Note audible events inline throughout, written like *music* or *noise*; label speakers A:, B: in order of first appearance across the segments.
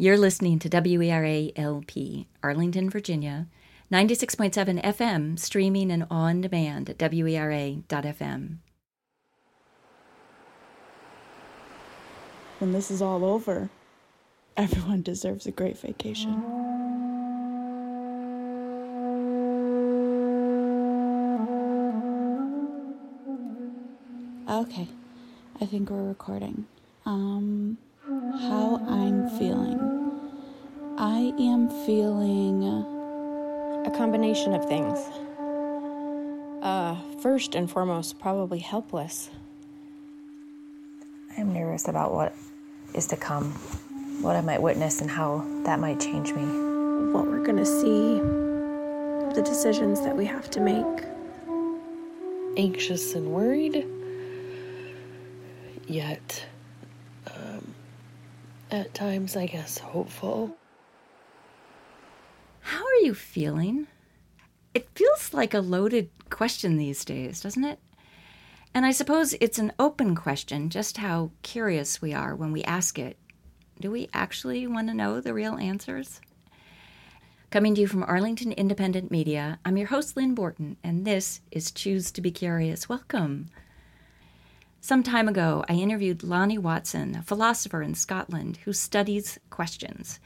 A: You're listening to WERA LP, Arlington, Virginia, 96.7 FM, streaming and on demand at WERA.FM.
B: When this is all over, everyone deserves a great vacation. Okay, I think we're recording. Um, how I'm feeling. I am feeling
C: a combination of things. Uh, first and foremost, probably helpless.
D: I'm nervous about what is to come, what I might witness, and how that might change me.
C: What we're gonna see, the decisions that we have to make.
E: Anxious and worried yet at times, I guess, hopeful.
A: How are you feeling? It feels like a loaded question these days, doesn't it? And I suppose it's an open question, just how curious we are when we ask it. Do we actually want to know the real answers? Coming to you from Arlington Independent Media, I'm your host, Lynn Borton, and this is Choose to Be Curious. Welcome. Some time ago, I interviewed Lani Watson, a philosopher in Scotland who studies questions.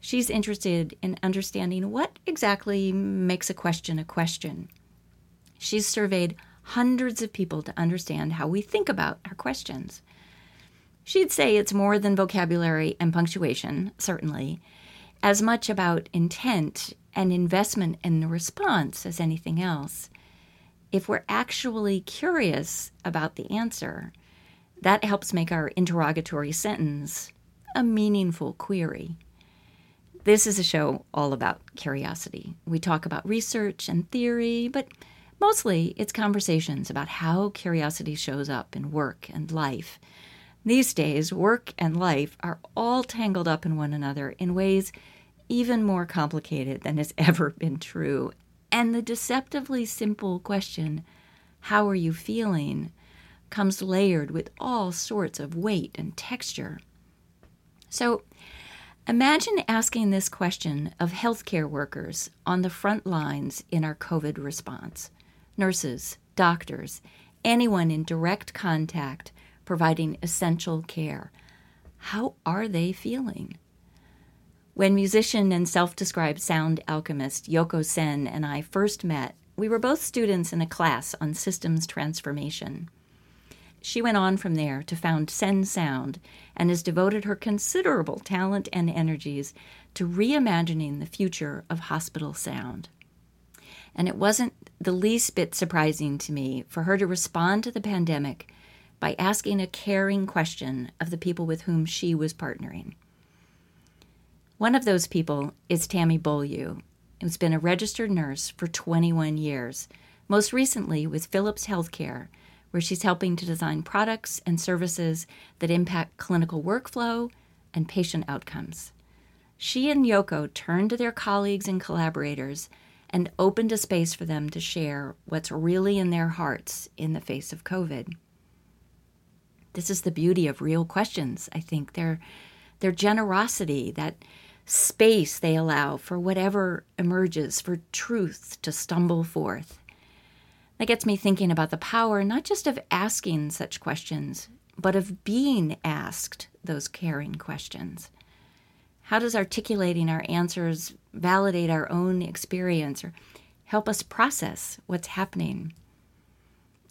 A: She's interested in understanding what exactly makes a question a question. She's surveyed hundreds of people to understand how we think about our questions. She'd say it's more than vocabulary and punctuation, certainly, as much about intent and investment in the response as anything else if we're actually curious about the answer, that helps make our interrogatory sentence a meaningful query. This is a show all about curiosity. We talk about research and theory, but mostly it's conversations about how curiosity shows up in work and life. These days, work and life are all tangled up in one another in ways even more complicated than has *laughs* ever been true and the deceptively simple question, How are you feeling? comes layered with all sorts of weight and texture. So, imagine asking this question of healthcare workers on the front lines in our COVID response nurses, doctors, anyone in direct contact providing essential care. How are they feeling? When musician and self described sound alchemist Yoko Sen and I first met, we were both students in a class on systems transformation. She went on from there to found Sen Sound and has devoted her considerable talent and energies to reimagining the future of hospital sound. And it wasn't the least bit surprising to me for her to respond to the pandemic by asking a caring question of the people with whom she was partnering. One of those people is Tammy Beaulieu, who's been a registered nurse for 21 years, most recently with Philips Healthcare, where she's helping to design products and services that impact clinical workflow and patient outcomes. She and Yoko turned to their colleagues and collaborators and opened a space for them to share what's really in their hearts in the face of COVID. This is the beauty of real questions, I think. Their, their generosity, that space they allow for whatever emerges, for truth to stumble forth. That gets me thinking about the power not just of asking such questions, but of being asked those caring questions. How does articulating our answers validate our own experience or help us process what's happening?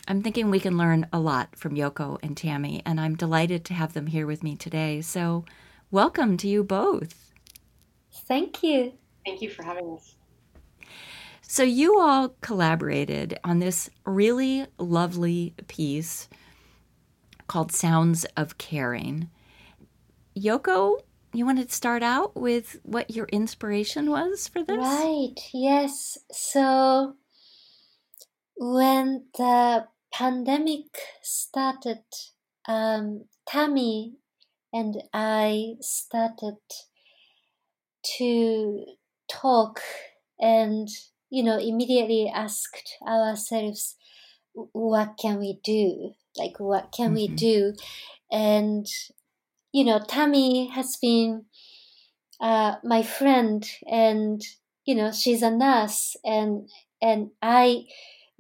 A: I'm thinking we can learn a lot from Yoko and Tammy, and I'm delighted to have them here with me today. So, welcome to you both.
F: Thank you.
G: Thank you for having us.
A: So, you all collaborated on this really lovely piece called Sounds of Caring. Yoko, you want to start out with what your inspiration was for this?
F: Right, yes. So, when the pandemic started, um, Tammy and I started to talk and you know immediately asked ourselves what can we do? Like what can mm-hmm. we do? And you know tammy has been uh, my friend, and you know, she's a nurse, and and I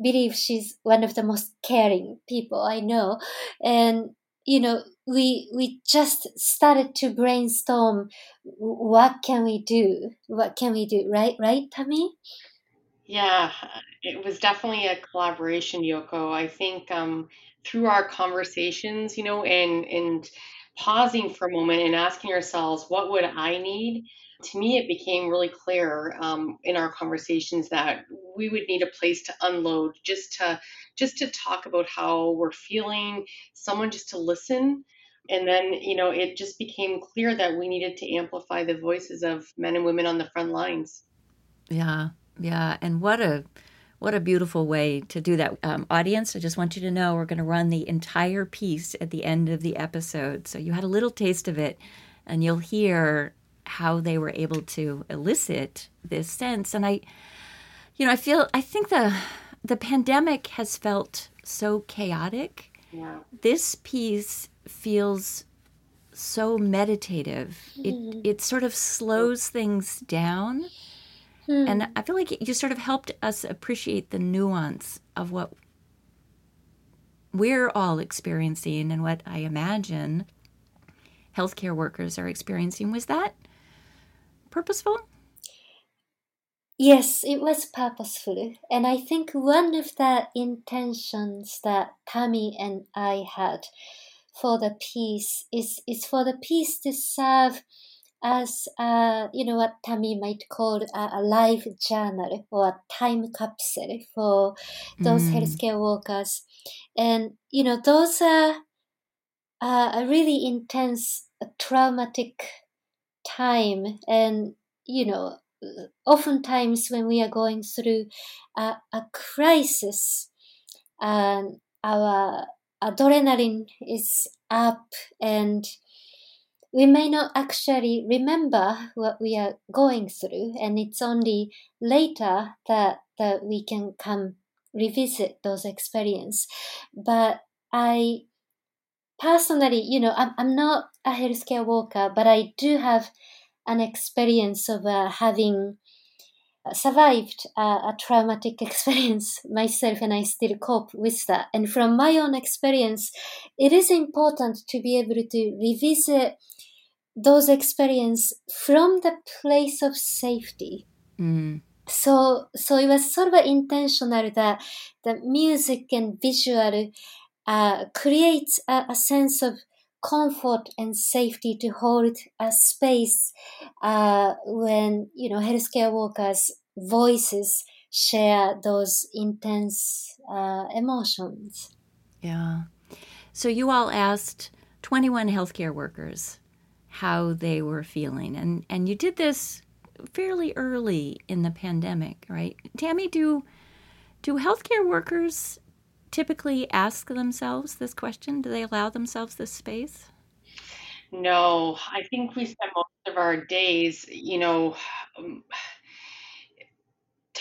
F: believe she's one of the most caring people I know, and you know, we we just started to brainstorm what can we do? What can we do right right Tammy?
G: Yeah it was definitely a collaboration yoko. I think um, through our conversations you know and and pausing for a moment and asking ourselves what would i need? To me it became really clear um, in our conversations that we would need a place to unload just to just to talk about how we're feeling someone just to listen and then, you know, it just became clear that we needed to amplify the voices of men and women on the front lines.
A: Yeah, yeah. And what a what a beautiful way to do that. Um, audience, I just want you to know we're going to run the entire piece at the end of the episode. So you had a little taste of it, and you'll hear how they were able to elicit this sense. And I, you know, I feel, I think the, the pandemic has felt so chaotic.
G: Yeah.
A: This piece feels so meditative. Mm. It hmm. it sort of slows things down. Mm. And I feel like you sort of helped us appreciate the nuance of what we're all experiencing and what I imagine healthcare workers are experiencing. Was that purposeful?
F: Yes, it was purposeful. And I think one of the intentions that Tammy and I had for the piece is is for the piece to serve as uh, you know what Tammy might call a, a life journal or a time capsule for those mm. healthcare workers, and you know those are uh, a really intense, traumatic time, and you know oftentimes when we are going through a, a crisis, and our adrenaline is up and we may not actually remember what we are going through and it's only later that that we can come revisit those experiences but i personally you know i'm, I'm not a healthcare worker but i do have an experience of uh, having survived a, a, traumatic *laughs* experience myself and I still cope with that. And from my own experience, it is important to be able to revisit those experiences from the place of safety.
A: Mm.
F: So, so it was sort of intentional that the music and visual uh, creates a, a sense of comfort and safety to hold a space uh, when you know healthcare workers voices share those intense uh, emotions.
A: Yeah. So you all asked 21 healthcare workers how they were feeling and and you did this fairly early in the pandemic right? Tammy do do healthcare workers typically ask themselves this question? Do they allow themselves this space?
G: No, I think we spend most of our days, you know, um,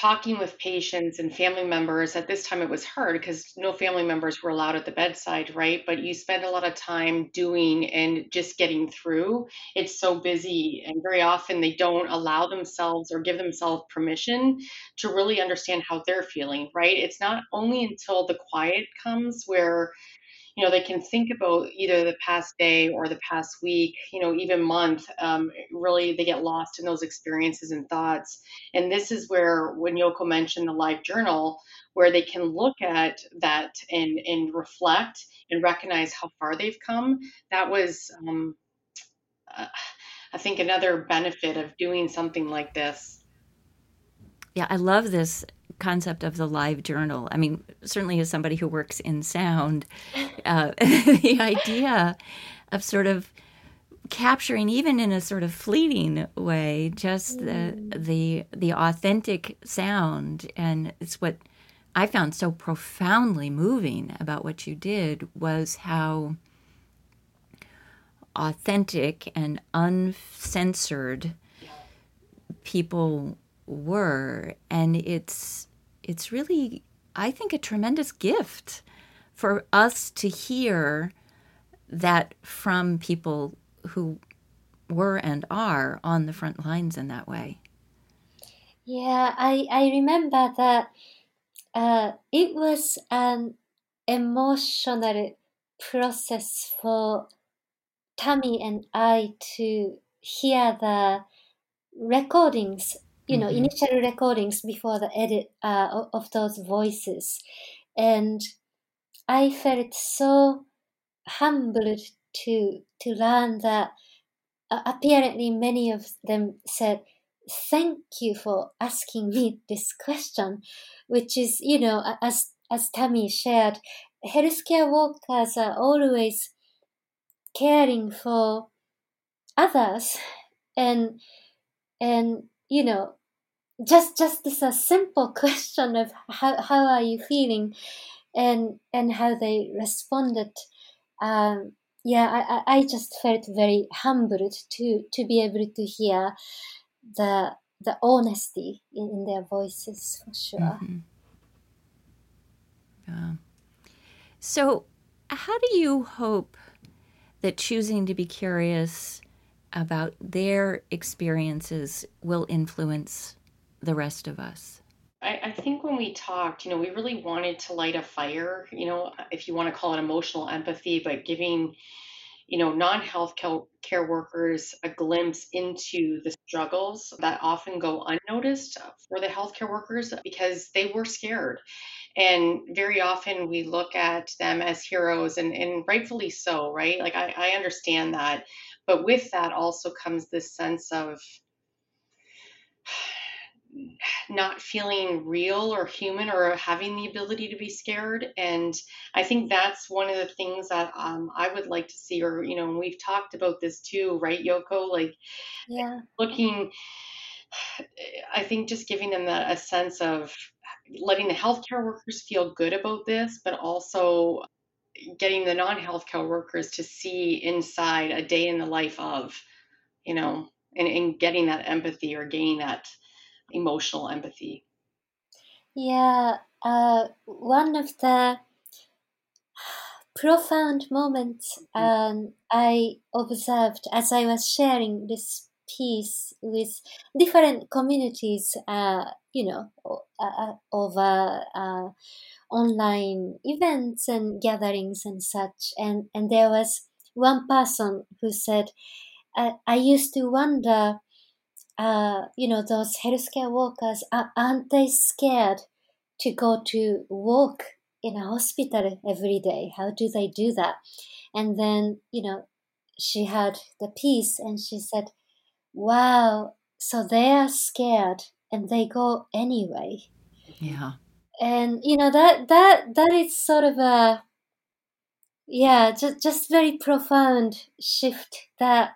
G: talking with patients and family members at this time it was hard because no family members were allowed at the bedside right? But you spend a lot of time doing and just getting through. It's so busy and very often they don't allow themselves or give themselves permission to really understand how they're feeling right? It's not only until the quiet comes where you know they can think about either the past day or the past week you know even month um, really they get lost in those experiences and thoughts. And this is where when yoko mentioned the live journal where they can look at that and and reflect and recognize how far they've come that was um, uh, i think another benefit of doing something like this.
A: Yeah i love this concept of the live journal. I mean, certainly as somebody who works in sound, uh, *laughs* the idea of sort of capturing, even in a sort of fleeting way, just the mm. the the authentic sound, and it's what I found so profoundly moving about what you did was how authentic and uncensored people were and it's it's really, I think, a tremendous gift for us to hear that from people who were and are on the front lines in that way.
F: Yeah, I, I remember that uh, it was an emotional process for Tammy and I to hear the recordings, you know,
A: Mhm.
F: initial recordings before the edit uh, of those voices. And I felt so humbled to to learn that uh, apparently many of them said thank you for asking me this question which is you know as as tammy shared healthcare workers are always caring for others and and you know just just this a simple *laughs* question of how, how are you feeling and and how they responded um, yeah I, I just felt very humbled to to be able to hear the the honesty in, in their voices for sure
A: Mhm. Yeah. So, how do you hope that choosing to be curious about their experiences will influence the rest of us?
G: I, I think when we talked, you know, we really wanted to light a fire, you know, if you want to call it emotional empathy, but giving, you know, non health care workers a glimpse into the struggles that often go unnoticed for the healthcare workers because they were scared. And very often we look at them as heroes, and, and rightfully so, right? Like, I, I understand that. But with that also comes this sense of, not feeling real or human or having the ability to be scared. And I think that's one of the things that um, I would like to see, or, you know, and we've talked about this too, right, Yoko? Like
F: yeah
G: looking, I think just giving them that, a sense of letting the healthcare workers feel good about this, but also getting the non healthcare workers to see inside a day in the life of, you know, and, and getting that empathy or gaining that emotional empathy.
F: yeah uh, one of the profound moments um, I observed as I was sharing this piece with different communities, uh, you know, uh, uh, over uh, online events and gatherings and such. And, and there was one person who said, I used to wonder, uh, you know, those healthcare workers, are, aren't they scared to go to work in a hospital every day? How do they do that? And then, you know, she had the piece and she said, wow, so they are scared and they go anyway.
A: Yeah.
F: And, you know, that, that, that is sort of a, yeah, just, just very profound shift that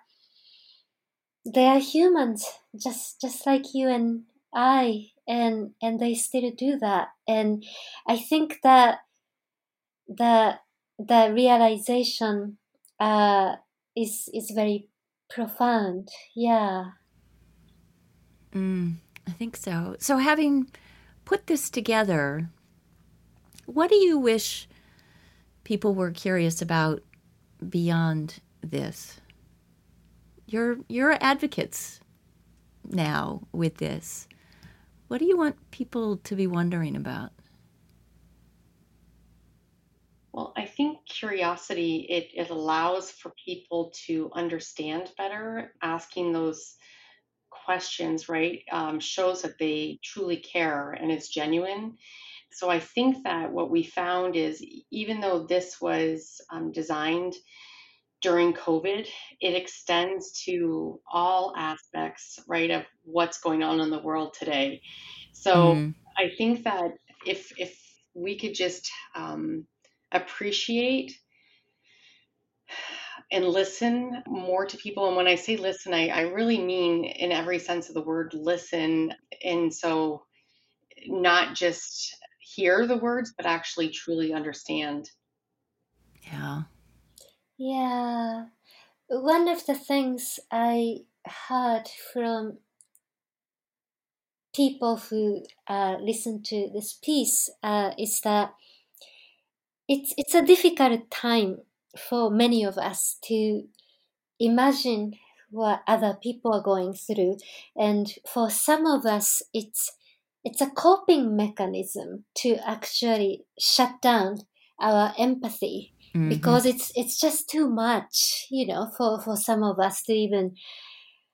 F: they are humans, just, just like you and I, and, and they still do that. And I think that the, the realization, uh, is, is very profound. Yeah.
A: Mm, I think so. So, having put this together, what do you wish people were curious about beyond this? You're you're advocates now with this. What do you want people to be wondering about?
G: Well, I think curiosity it, it allows for people to understand better. Asking those questions, right, um, shows that they truly care and it's genuine. So I think that what we found is even though this was um, designed during COVID, it extends to all aspects, right, of what's going on in the world today. So
A: Mm,
G: I think that if if we could just um, appreciate and listen more to people, and when I say listen, I, I really mean in every sense of the word listen, and so not just hear the words, but actually truly understand.
A: yeah.
F: Yeah. One of the things I heard from people who uh, listen to this piece uh, is that it's it's a difficult time for many of us to imagine what other people are going through. And for some of us, it's it's a coping mechanism to actually shut down our empathy mm-hmm. because it's it's just too much, you know, for, for some of us to even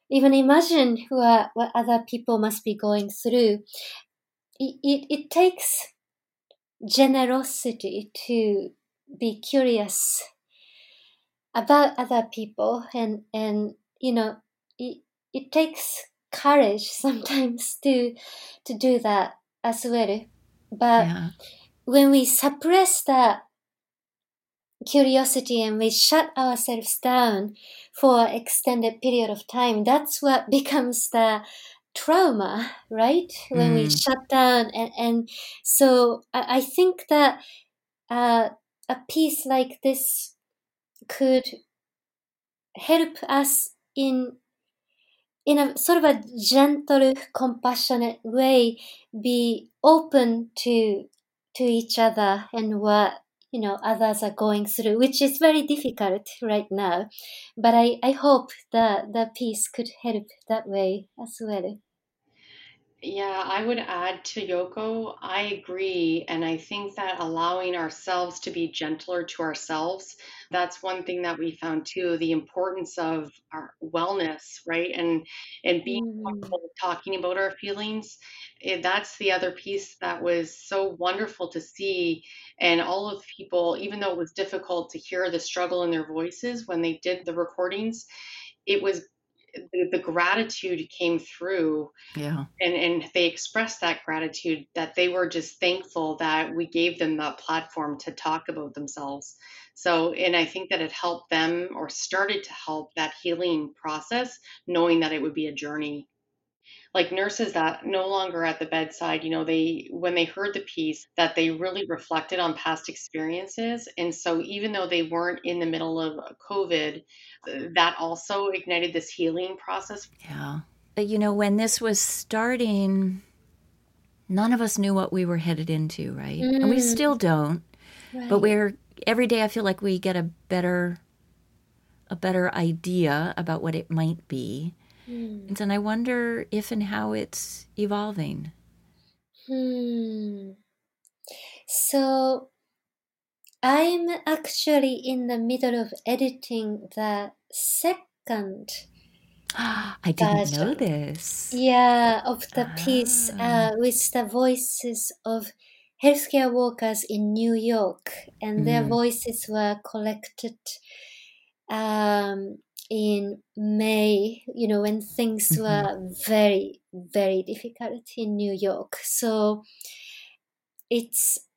F: even imagine what, what other people must be going through. It, it, it takes generosity to be curious about other people and and you know it, it takes courage *laughs* sometimes to to do that as well but yeah. when we suppress that curiosity and we shut ourselves down for an extended period of time that's what *laughs* becomes the trauma right when mm. we shut down and, and so I, I think that uh, a piece like this could help us in in a sort of a gentle compassionate way be open to to each other and what you know others are going through which is very difficult right now. But i i hope that the piece could help that way as well
G: yeah, I would add to Yoko, I agree. And I think that allowing ourselves to be gentler to ourselves, that's one thing that we found too, the importance of our wellness, right? And and being
F: Mm.
G: comfortable talking about our feelings. Eh, that's the other piece that was so wonderful to see. And all of people, even though it was difficult to hear the struggle in their voices when they did the recordings, it was the, the gratitude came through
A: Yeah.
G: and and they expressed that gratitude that they were just thankful that we gave them that platform to talk about themselves so and i think that it helped them or started to help that healing process knowing that it would be a journey like nurses that no longer at the bedside you know they when they heard the piece that they really reflected on past experiences and so even though they weren't in the middle of covid that also ignited this healing process
A: Yeah. But, You know, when this was starting, none of us knew what we were headed into, right? And we
F: Mm.
A: still don't. But we're every day I feel like we get a better a better idea about what it might be.
F: Mm.
A: And then I wonder if and how it's evolving.
F: Hmm. So I'm actually in the middle of editing the second *gasps*
A: I didn't know this.
F: Yeah, of the piece
A: Ah.
F: uh, with the voices of healthcare workers in New York, and their
A: Mm.
F: voices were collected um, in May. You know, when things
A: Mhm.
F: were very, very difficult in New York. So it's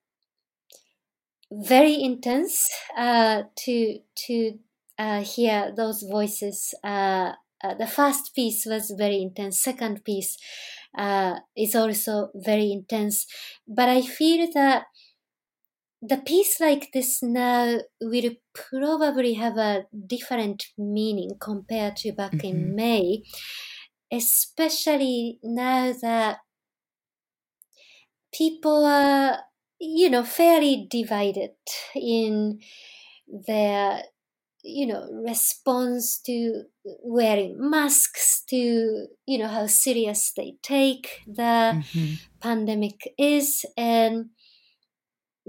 F: very intense uh, to to uh, hear those voices. Uh, uh, the first piece was very intense. Second piece uh, is also very intense. But I feel that the piece like this now will probably have a different meaning compared to back
A: Mhm.
F: in May, especially now that people are, you know, fairly divided in their, you know, response to wearing masks, to, you know, how serious they take the
A: Mhm.
F: pandemic is, and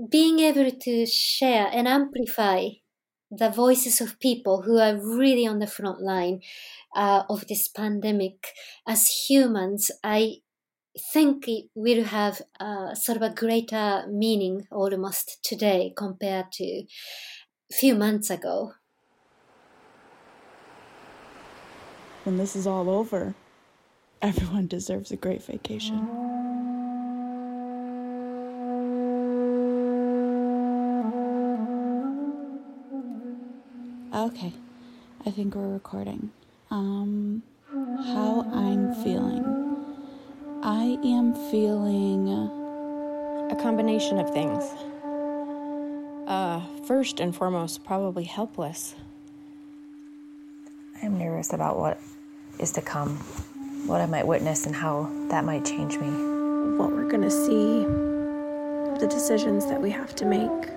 F: being able to share and amplify the voices of people who are really on the front line uh, of this pandemic as humans, I think it will have uh, sort of a greater meaning almost today compared to a few months ago.
B: When this is all over, everyone deserves a great vacation. Okay, I think we're recording. Um, how I'm feeling. I am feeling.
H: A combination of things. Uh, first and foremost, probably helpless.
D: I'm nervous about what is to come, what I might witness, and how that might change me.
C: What we're going to see, the decisions that we have to make.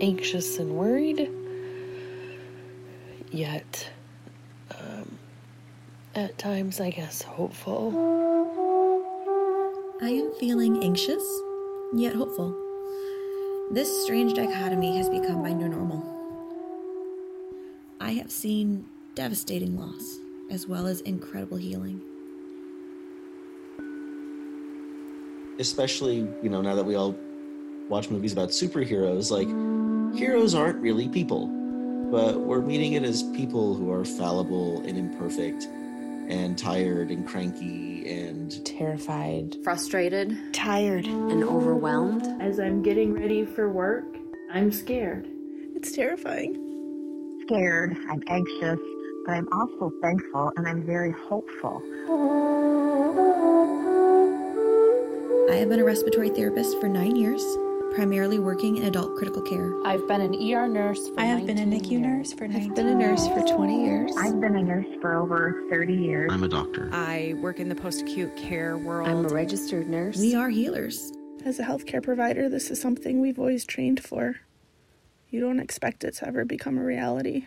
E: Anxious and worried, yet um, At times, I guess, hopeful.
I: I am feeling anxious, yet hopeful. This strange dichotomy has become my new normal. I have seen devastating loss as well as incredible healing.
J: Especially, you know, now that we all watch movies about superheroes, like, heroes aren't really people, but we're meeting it as people who are fallible and imperfect and tired and cranky and
K: terrified,
L: frustrated,
M: tired,
L: and overwhelmed.
N: As I'm getting ready for work, I'm scared.
O: It's terrifying.
P: Scared, I'm anxious, but I'm also thankful and I'm very hopeful.
I: I have been a respiratory therapist for nine years, primarily working in adult critical care.
Q: I've been an ER nurse for
B: I have been a NICU
Q: years.
B: nurse for 19
K: I've been a nurse for 20 years.
P: I've been a nurse for over 30 years.
J: I'm a doctor.
R: I work in the post acute care world.
L: I'm a registered nurse.
I: We are healers.
O: As a healthcare provider, this is something we've always trained for. You don't expect it to ever become a reality.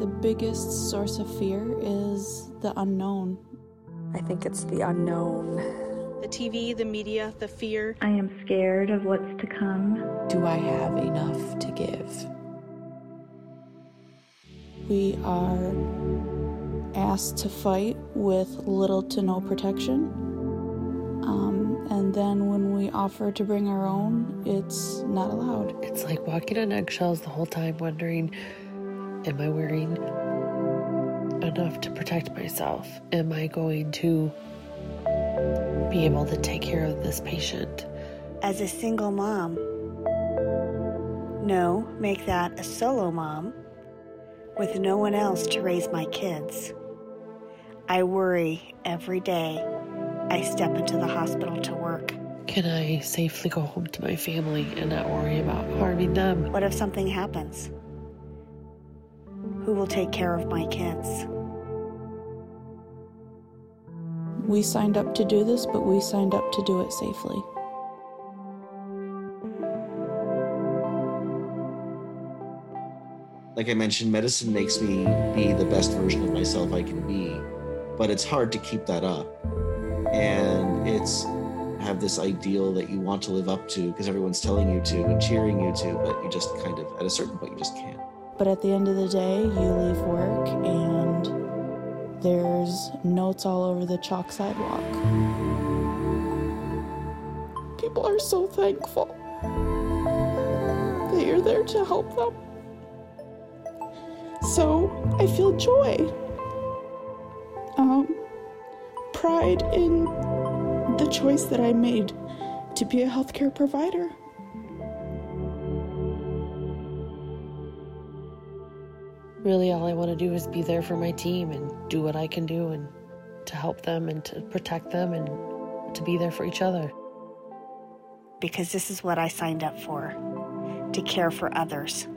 B: The biggest source of fear is the unknown.
C: I think it's the unknown.
O: The TV, the media, the fear.
S: I am scared of what's to come.
K: Do I have enough to give?
B: We are asked to fight with little to no protection. Um, and then when we offer to bring our own, it's not allowed.
E: It's like walking on eggshells the whole time, wondering Am I wearing enough to protect myself? Am I going to be able to take care of this patient?
M: As a single mom, no, make that a solo mom with no one else to raise my kids. I worry every day I step into the hospital to work.
E: Can I safely go home to my family and not worry about harming them?
M: What if something happens? Who will take care of my kids?
B: We signed up to do this, but we signed up to do it safely.
J: Like I mentioned, medicine makes me be the best version of myself I can be, but it's hard to keep that up. And it's have this ideal that you want to live up to because everyone's telling you to and cheering you to, but you just kind of, at a certain point, you just can't.
B: But at the end of the day, you leave work and there's notes all over the chalk sidewalk. People are so thankful that you're there to help them. So I feel joy, um, pride in the choice that I made to be a healthcare provider.
E: Really, all I want to do is be there for my team and do what I can do and to help them and to protect them and to be there for each other.
M: Because this is what I signed up for to care for others.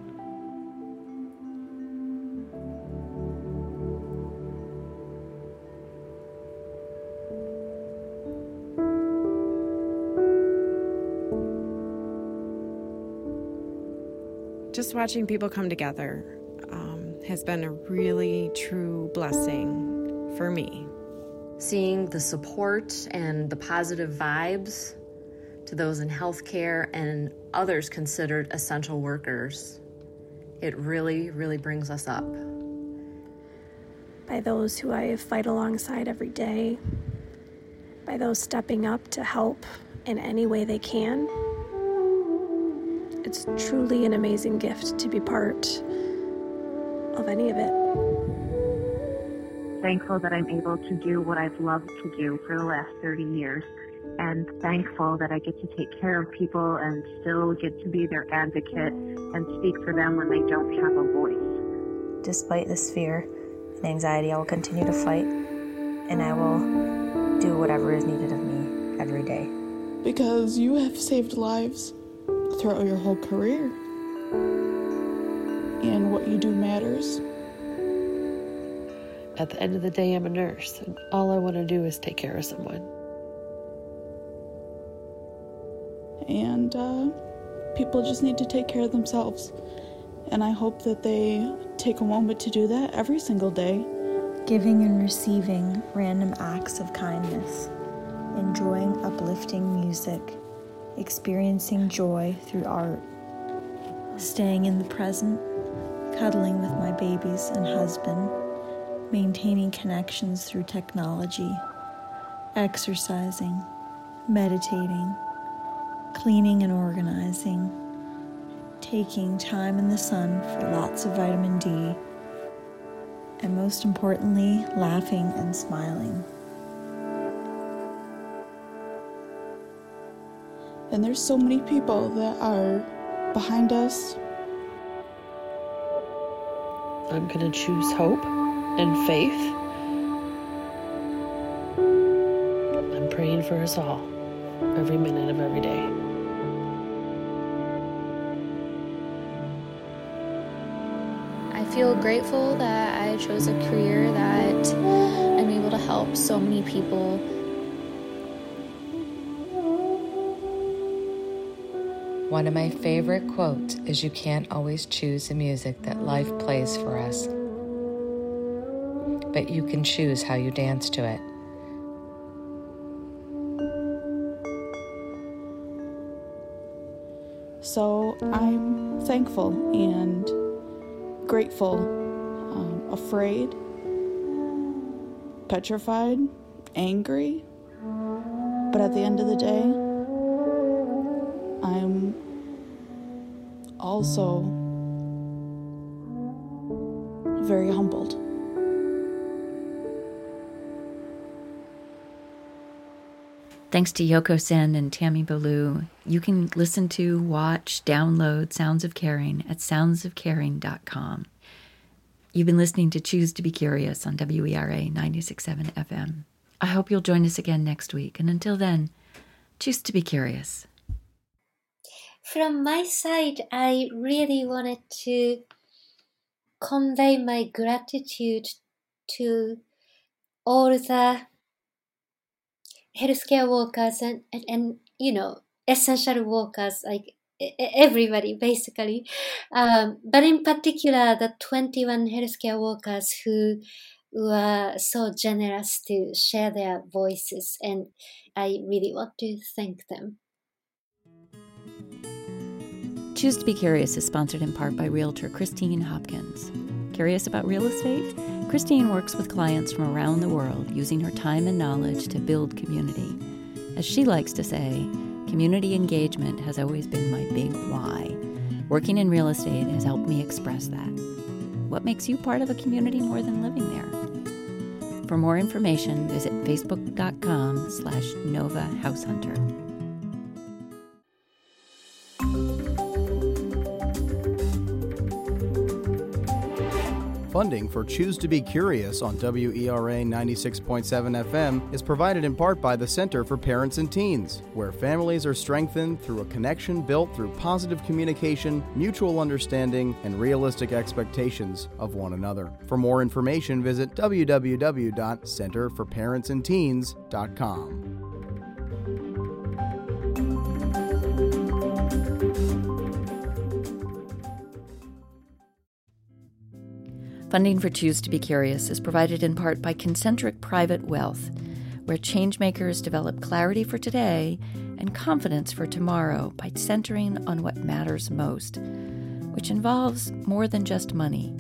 R: Just watching people come together has been a really true blessing for me.
L: Seeing the support and the positive vibes to those in healthcare and others considered essential workers, it really, really brings us up.
C: By those who I fight alongside every day, by those stepping up to help in any way they can. It's truly an amazing gift to be part of any of it.
P: Thankful that I'm able to do what I've loved to do for the last 30 years, and thankful that I get to take care of people and still get to be their advocate and speak for them when they don't have a voice.
D: Despite this fear and anxiety, I will continue to fight, and I will do whatever is needed of me every day.
B: Because you have saved lives throughout your whole career. And what you do matters.
E: At the end of the day, I'm a nurse, and all I want to do is take care of someone.
B: And uh, people just need to take care of themselves. And I hope that they take a moment to do that every single day.
T: Giving and receiving random acts of kindness, enjoying uplifting music, experiencing joy through art, staying in the present, cuddling with my babies and husband, maintaining connections through technology, exercising, meditating, cleaning and organizing, taking time in the sun for lots of vitamin D, and most importantly, laughing and smiling.
B: And there's so many people that are behind us.
E: I'm going to choose hope and faith. I'm praying for us all every minute of every day.
U: I feel grateful that I chose a career that I'm able to help so many people.
V: One of my favorite quotes is You can't always choose the music that life plays for us, but you can choose how you dance to it.
B: So I'm thankful and grateful, um, afraid, petrified, angry. But at the end of the day, also very humbled.
A: Thanks to Yoko Sen and Tammy Ballou, you can listen to, watch, download Sounds of Caring at soundsofcaring.com. You've been listening to Choose to Be Curious on WERA 967 FM. I hope you'll join us again next week. And until then, choose to be curious.
F: From my side, I really wanted to convey my gratitude to all the healthcare workers and, and, and you know essential workers like everybody basically. Um, but in particular the 21 healthcare workers who were so generous to share their voices and i really want to thank them
A: choose to be curious is sponsored in part by realtor christine hopkins curious about real estate Christine works with clients from around the world using her time and knowledge to build community. As she likes to say, community engagement has always been my big why. Working in real estate has helped me express that. What makes you part of a community more than living there? For more information, visit facebook.com slash Nova House Hunter.
W: Funding for Choose to Be Curious on WERA 96.7 FM is provided in part by the Center for Parents and Teens, where families are strengthened through a connection built through positive communication, mutual understanding, and realistic expectations of one another. For more information, visit www.centerforparentsandteens.com.
A: Funding for Choose to Be Curious is provided in part by Concentric Private Wealth, where changemakers develop clarity for today and confidence for tomorrow by centering on what matters most, which involves more than just money.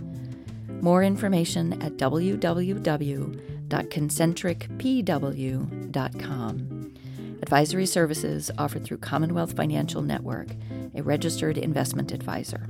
A: More information at www.concentricpw.com. Advisory services offered through Commonwealth Financial Network, a registered investment advisor.